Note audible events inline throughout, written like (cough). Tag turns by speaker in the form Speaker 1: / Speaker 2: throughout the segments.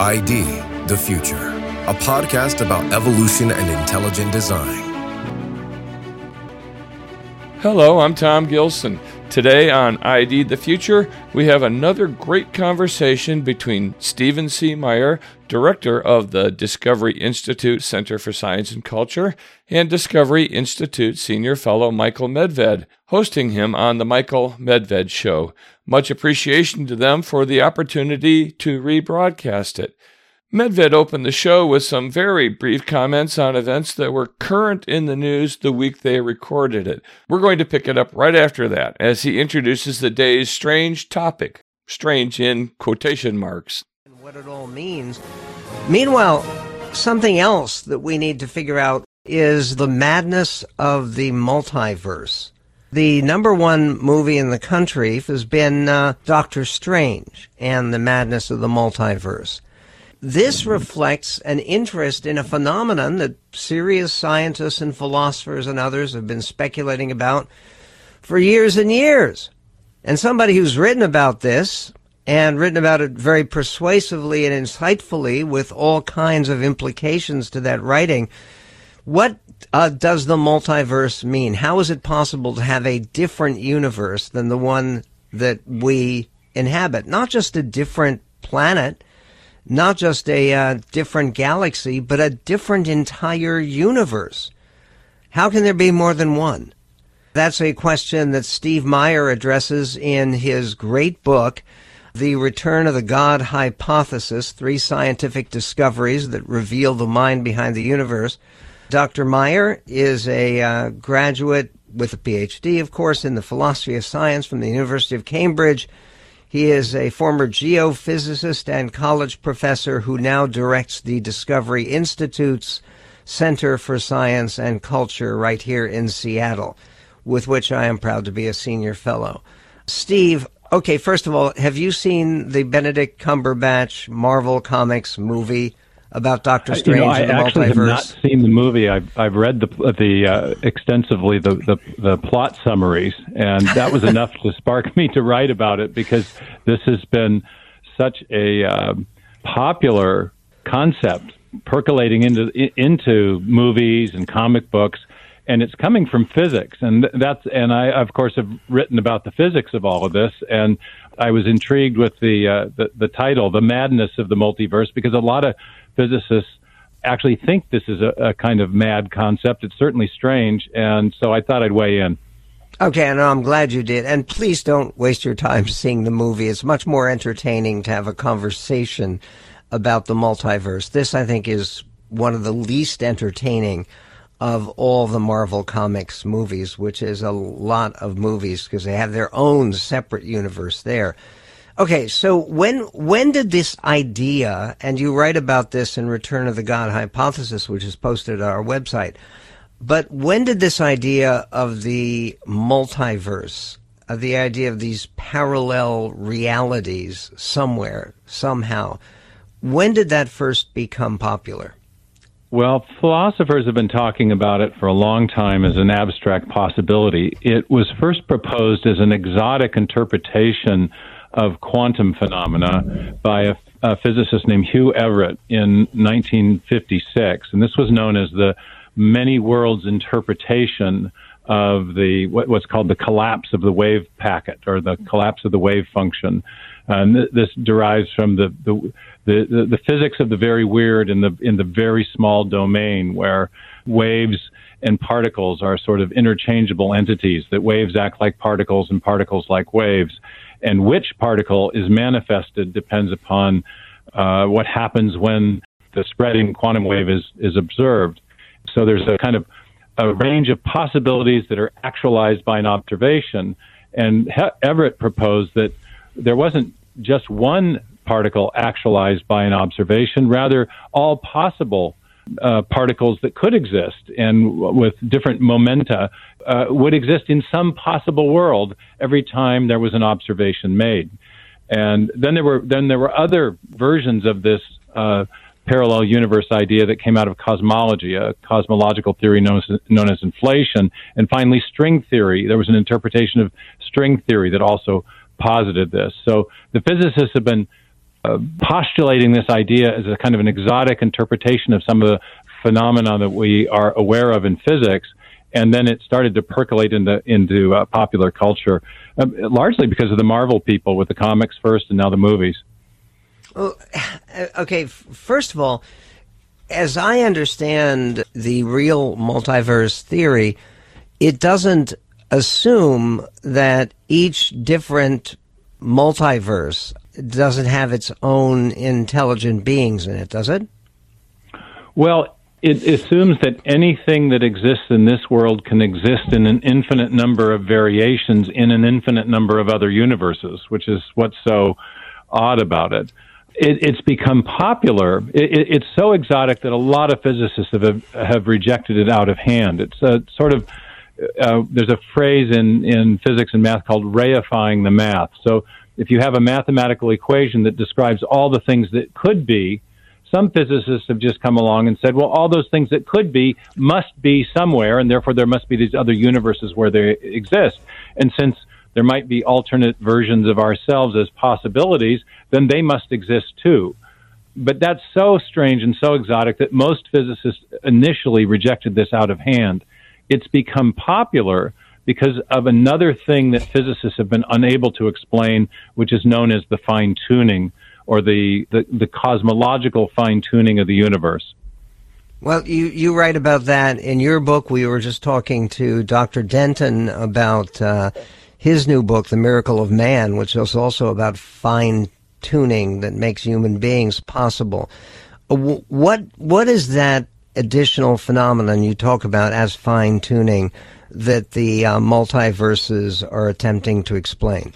Speaker 1: ID The Future, a podcast about evolution and intelligent design.
Speaker 2: Hello, I'm Tom Gilson. Today on ID the Future, we have another great conversation between Stephen C. Meyer, director of the Discovery Institute Center for Science and Culture, and Discovery Institute senior fellow Michael Medved, hosting him on The Michael Medved Show. Much appreciation to them for the opportunity to rebroadcast it. Medved opened the show with some very brief comments on events that were current in the news the week they recorded it. We're going to pick it up right after that as he introduces the day's strange topic. Strange in quotation marks.
Speaker 3: What it all means. Meanwhile, something else that we need to figure out is the madness of the multiverse. The number one movie in the country has been uh, Doctor Strange and the madness of the multiverse. This reflects an interest in a phenomenon that serious scientists and philosophers and others have been speculating about for years and years. And somebody who's written about this and written about it very persuasively and insightfully with all kinds of implications to that writing. What uh, does the multiverse mean? How is it possible to have a different universe than the one that we inhabit? Not just a different planet, not just a uh, different galaxy, but a different entire universe. How can there be more than one? That's a question that Steve Meyer addresses in his great book, The Return of the God Hypothesis Three Scientific Discoveries That Reveal the Mind Behind the Universe. Dr. Meyer is a uh, graduate with a PhD, of course, in the philosophy of science from the University of Cambridge he is a former geophysicist and college professor who now directs the Discovery Institute's Center for Science and Culture right here in Seattle, with which I am proud to be a senior fellow. Steve, okay, first of all, have you seen the Benedict Cumberbatch Marvel Comics movie? About Doctor Strange you know, I
Speaker 4: actually have not seen the movie. I've I've read the the uh, extensively the, the the plot summaries, and that was (laughs) enough to spark me to write about it because this has been such a uh, popular concept percolating into into movies and comic books and it's coming from physics and that's and I of course have written about the physics of all of this and I was intrigued with the uh, the, the title the madness of the multiverse because a lot of physicists actually think this is a, a kind of mad concept. It's certainly strange, and so I thought I'd weigh in.
Speaker 3: Okay, and I'm glad you did. And please don't waste your time seeing the movie. It's much more entertaining to have a conversation about the multiverse. This, I think, is one of the least entertaining of all the Marvel Comics movies, which is a lot of movies because they have their own separate universe there. Okay, so when when did this idea, and you write about this in Return of the God Hypothesis, which is posted on our website, but when did this idea of the multiverse, of the idea of these parallel realities somewhere, somehow, when did that first become popular?
Speaker 4: Well, philosophers have been talking about it for a long time as an abstract possibility. It was first proposed as an exotic interpretation of quantum phenomena by a, a physicist named Hugh Everett in 1956, and this was known as the many worlds interpretation of the what, what's called the collapse of the wave packet or the collapse of the wave function. And th- this derives from the, the the, the physics of the very weird in the in the very small domain where waves and particles are sort of interchangeable entities that waves act like particles and particles like waves and which particle is manifested depends upon uh, what happens when the spreading quantum wave is, is observed. So there's a kind of a range of possibilities that are actualized by an observation. And he- Everett proposed that there wasn't just one particle actualized by an observation, rather, all possible uh, particles that could exist and with different momenta uh, would exist in some possible world every time there was an observation made. And then there were then there were other versions of this uh, parallel universe idea that came out of cosmology, a cosmological theory known as, known as inflation, and finally string theory. There was an interpretation of string theory that also posited this. So the physicists have been uh, postulating this idea as a kind of an exotic interpretation of some of the phenomena that we are aware of in physics. And then it started to percolate into into uh, popular culture, um, largely because of the Marvel people with the comics first, and now the movies.
Speaker 3: Well, (sighs) okay. First of all, as I understand the real multiverse theory, it doesn't assume that each different multiverse doesn't have its own intelligent beings in it, does it?
Speaker 4: Well, it assumes that anything that exists in this world can exist in an infinite number of variations in an infinite number of other universes, which is what's so odd about it. it it's become popular. It, it's so exotic that a lot of physicists have have rejected it out of hand. It's a sort of uh, there's a phrase in in physics and math called reifying the math. So if you have a mathematical equation that describes all the things that could be, some physicists have just come along and said, well, all those things that could be must be somewhere, and therefore there must be these other universes where they exist. And since there might be alternate versions of ourselves as possibilities, then they must exist too. But that's so strange and so exotic that most physicists initially rejected this out of hand. It's become popular because of another thing that physicists have been unable to explain, which is known as the fine tuning or the, the, the cosmological fine tuning of the universe.
Speaker 3: Well, you, you write about that in your book. We were just talking to Dr. Denton about uh, his new book, The Miracle of Man, which is also about fine tuning that makes human beings possible. Uh, what what is that additional phenomenon you talk about as fine tuning that the uh, multiverses are attempting to explain?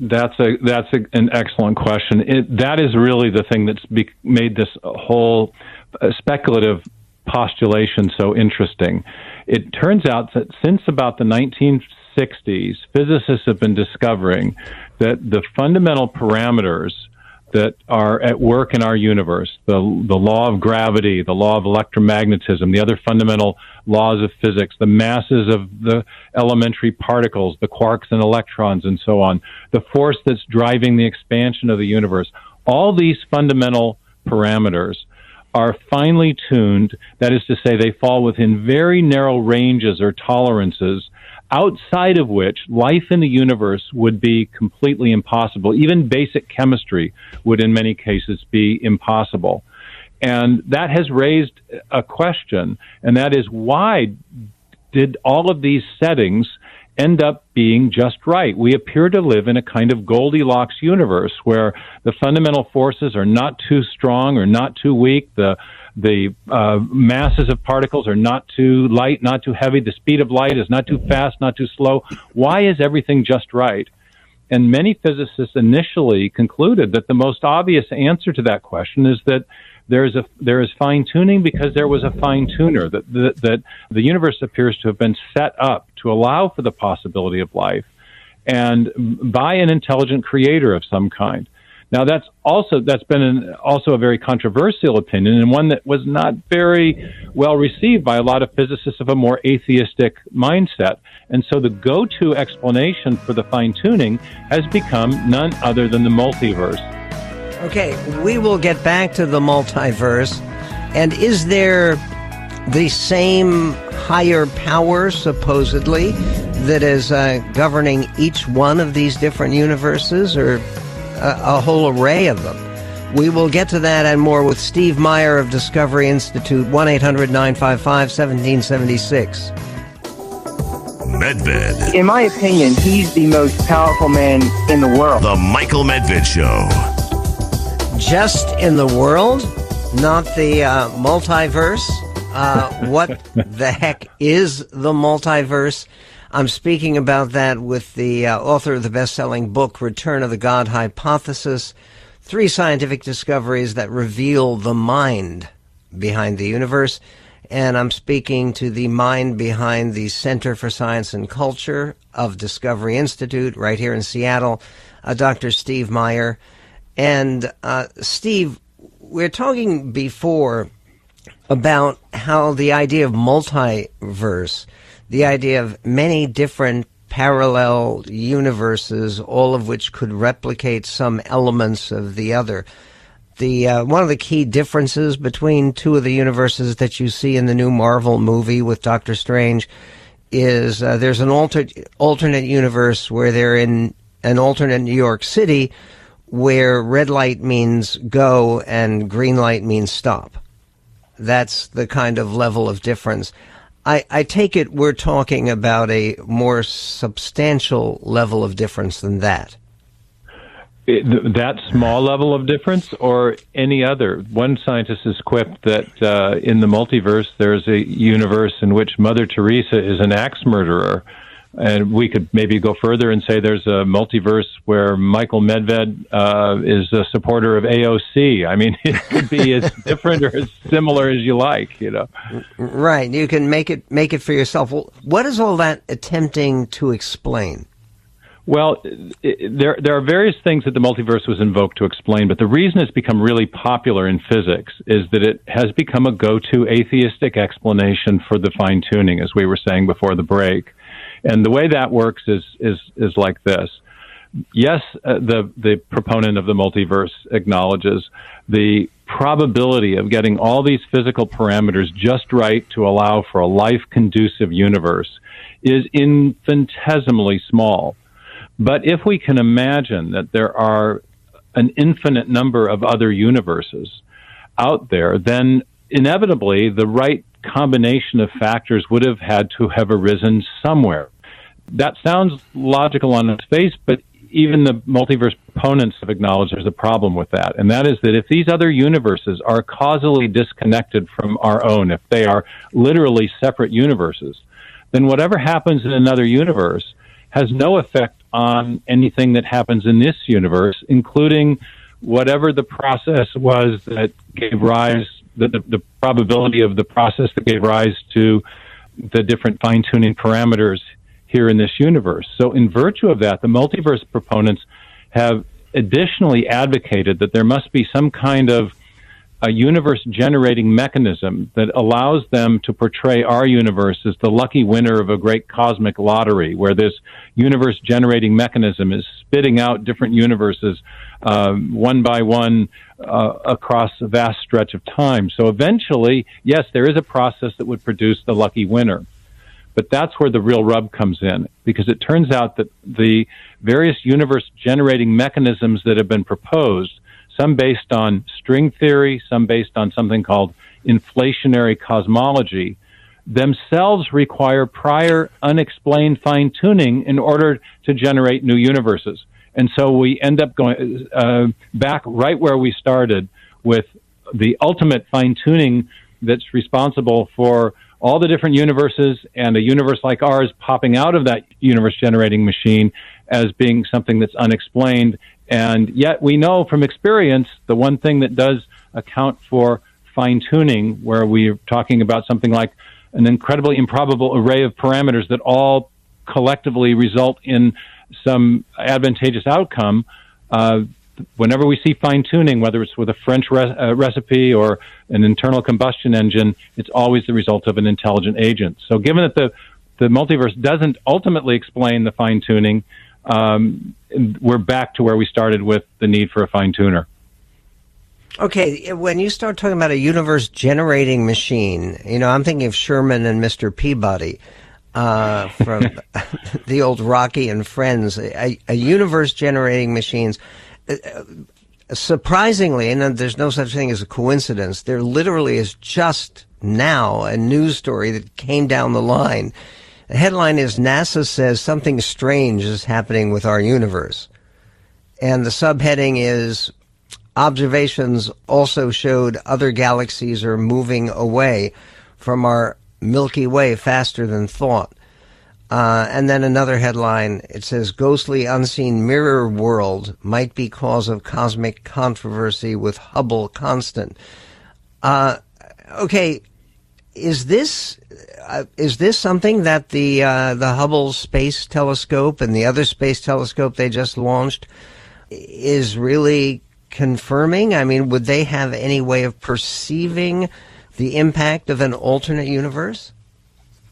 Speaker 4: That's a that's a, an excellent question. It, that is really the thing that's be, made this whole uh, speculative postulation so interesting. It turns out that since about the 1960s, physicists have been discovering that the fundamental parameters that are at work in our universe the, the law of gravity, the law of electromagnetism, the other fundamental laws of physics, the masses of the elementary particles, the quarks and electrons, and so on, the force that's driving the expansion of the universe. All these fundamental parameters are finely tuned. That is to say, they fall within very narrow ranges or tolerances outside of which life in the universe would be completely impossible. Even basic chemistry would, in many cases, be impossible. And that has raised a question, and that is why did all of these settings end up being just right? We appear to live in a kind of Goldilocks universe where the fundamental forces are not too strong or not too weak. The the uh, masses of particles are not too light, not too heavy. The speed of light is not too fast, not too slow. Why is everything just right? And many physicists initially concluded that the most obvious answer to that question is that there is a there is fine tuning because there was a fine tuner that, that that the universe appears to have been set up to allow for the possibility of life and by an intelligent creator of some kind. Now that's also that's been an, also a very controversial opinion and one that was not very well received by a lot of physicists of a more atheistic mindset. And so the go-to explanation for the fine tuning has become none other than the multiverse.
Speaker 3: Okay, we will get back to the multiverse. And is there the same higher power, supposedly, that is uh, governing each one of these different universes, or a, a whole array of them. We will get to that and more with Steve Meyer of Discovery Institute, 1 800 955 1776.
Speaker 5: Medved.
Speaker 6: In my opinion, he's the most powerful man in the world.
Speaker 5: The Michael Medved Show.
Speaker 3: Just in the world, not the uh, multiverse. Uh, what (laughs) the heck is the multiverse? I'm speaking about that with the uh, author of the best selling book, Return of the God Hypothesis Three Scientific Discoveries That Reveal the Mind Behind the Universe. And I'm speaking to the mind behind the Center for Science and Culture of Discovery Institute right here in Seattle, uh, Dr. Steve Meyer. And uh, Steve, we're talking before about how the idea of multiverse the idea of many different parallel universes, all of which could replicate some elements of the other. The uh, one of the key differences between two of the universes that you see in the new Marvel movie with Doctor Strange is uh, there's an alter- alternate universe where they're in an alternate New York City where red light means go and green light means stop. That's the kind of level of difference. I, I take it we're talking about a more substantial level of difference than that.
Speaker 4: It, that small level of difference or any other. One scientist has quipped that uh, in the multiverse, there's a universe in which Mother Teresa is an axe murderer and we could maybe go further and say there's a multiverse where Michael Medved uh, is a supporter of AOC. I mean, (laughs) it could be as (laughs) different or as similar as you like, you know.
Speaker 3: Right. You can make it make it for yourself. Well, what is all that attempting to explain?
Speaker 4: Well, it, there there are various things that the multiverse was invoked to explain, but the reason it's become really popular in physics is that it has become a go-to atheistic explanation for the fine tuning, as we were saying before the break. And the way that works is is is like this. Yes, uh, the the proponent of the multiverse acknowledges the probability of getting all these physical parameters just right to allow for a life conducive universe is infinitesimally small. But if we can imagine that there are an infinite number of other universes out there, then inevitably the right combination of factors would have had to have arisen somewhere. That sounds logical on its face, but even the multiverse proponents have acknowledged there's a problem with that. And that is that if these other universes are causally disconnected from our own, if they are literally separate universes, then whatever happens in another universe has no effect on anything that happens in this universe, including whatever the process was that gave rise, the, the, the probability of the process that gave rise to the different fine tuning parameters here in this universe. So, in virtue of that, the multiverse proponents have additionally advocated that there must be some kind of a universe generating mechanism that allows them to portray our universe as the lucky winner of a great cosmic lottery, where this universe generating mechanism is spitting out different universes um, one by one uh, across a vast stretch of time. So eventually, yes, there is a process that would produce the lucky winner. But that's where the real rub comes in because it turns out that the various universe generating mechanisms that have been proposed, some based on string theory, some based on something called inflationary cosmology, themselves require prior unexplained fine tuning in order to generate new universes. And so we end up going uh, back right where we started with the ultimate fine tuning that's responsible for all the different universes and a universe like ours popping out of that universe generating machine as being something that's unexplained. And yet we know from experience the one thing that does account for fine tuning, where we're talking about something like an incredibly improbable array of parameters that all collectively result in some advantageous outcome. Uh, whenever we see fine tuning, whether it's with a French re- uh, recipe or an internal combustion engine, it's always the result of an intelligent agent. So, given that the the multiverse doesn't ultimately explain the fine tuning, um, we're back to where we started with the need for a fine tuner.
Speaker 3: Okay, when you start talking about a universe generating machine, you know, I'm thinking of Sherman and Mr. Peabody uh, from (laughs) (laughs) the old Rocky and Friends. A, a universe generating machines Uh, surprisingly, and there's no such thing as a coincidence, there literally is just now a news story that came down the line. The headline is NASA says something strange is happening with our universe. And the subheading is observations also showed other galaxies are moving away from our Milky Way faster than thought. Uh, and then another headline it says ghostly unseen mirror world might be cause of cosmic controversy with Hubble constant. Uh, okay, is this uh, is this something that the uh, the Hubble Space Telescope and the other space telescope they just launched is really confirming? I mean, would they have any way of perceiving the impact of an alternate universe?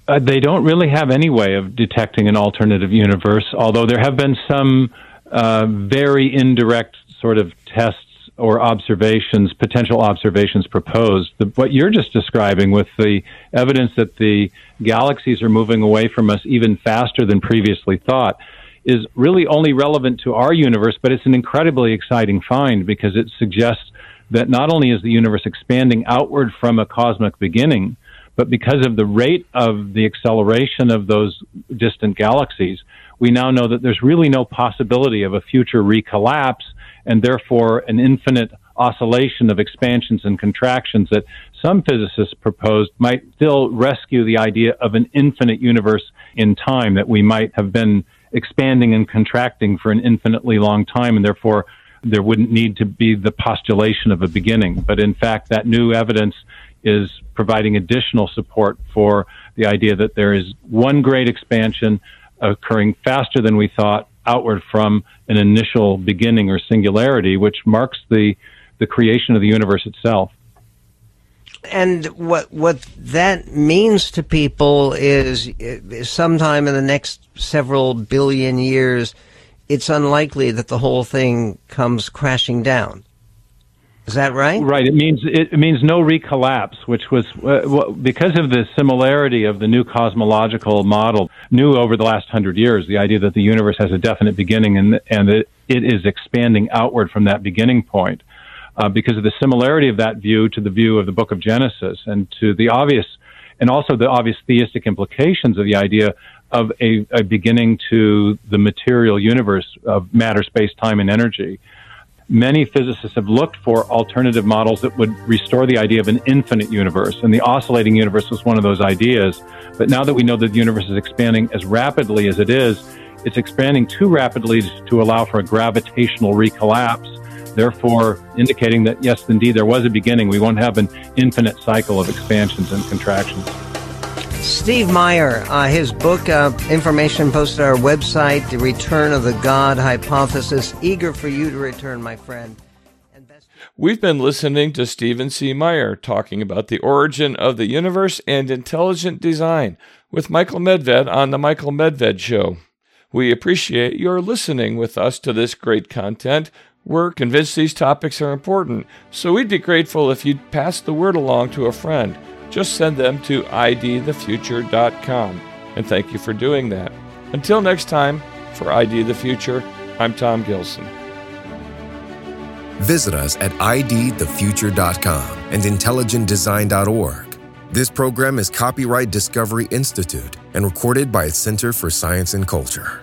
Speaker 4: Uh, they don't really have any way of detecting an alternative universe, although there have been some uh, very indirect sort of tests or observations, potential observations proposed. The, what you're just describing with the evidence that the galaxies are moving away from us even faster than previously thought is really only relevant to our universe, but it's an incredibly exciting find because it suggests that not only is the universe expanding outward from a cosmic beginning, but because of the rate of the acceleration of those distant galaxies, we now know that there's really no possibility of a future recollapse and therefore an infinite oscillation of expansions and contractions that some physicists proposed might still rescue the idea of an infinite universe in time, that we might have been expanding and contracting for an infinitely long time, and therefore there wouldn't need to be the postulation of a beginning. But in fact, that new evidence is providing additional support for the idea that there is one great expansion occurring faster than we thought outward from an initial beginning or singularity, which marks the, the creation of the universe itself.
Speaker 3: And what what that means to people is, is sometime in the next several billion years, it's unlikely that the whole thing comes crashing down. Is that right?
Speaker 4: Right. It means it means no recollapse, which was uh, because of the similarity of the new cosmological model, new over the last hundred years. The idea that the universe has a definite beginning and and it, it is expanding outward from that beginning point, uh, because of the similarity of that view to the view of the Book of Genesis and to the obvious, and also the obvious theistic implications of the idea of a, a beginning to the material universe of matter, space, time, and energy many physicists have looked for alternative models that would restore the idea of an infinite universe. And the oscillating universe was one of those ideas. But now that we know that the universe is expanding as rapidly as it is, it's expanding too rapidly to allow for a gravitational recollapse, therefore indicating that, yes, indeed, there was a beginning. We won't have an infinite cycle of expansions and contractions.
Speaker 3: Steve Meyer, uh, his book, uh, information posted our website, The Return of the God Hypothesis. Eager for you to return, my friend.
Speaker 2: We've been listening to Stephen C. Meyer talking about the origin of the universe and intelligent design with Michael Medved on The Michael Medved Show. We appreciate your listening with us to this great content. We're convinced these topics are important, so we'd be grateful if you'd pass the word along to a friend just send them to idthefuture.com. And thank you for doing that. Until next time, for ID the Future, I'm Tom Gilson.
Speaker 1: Visit us at idthefuture.com and intelligentdesign.org. This program is copyright Discovery Institute and recorded by its Center for Science and Culture.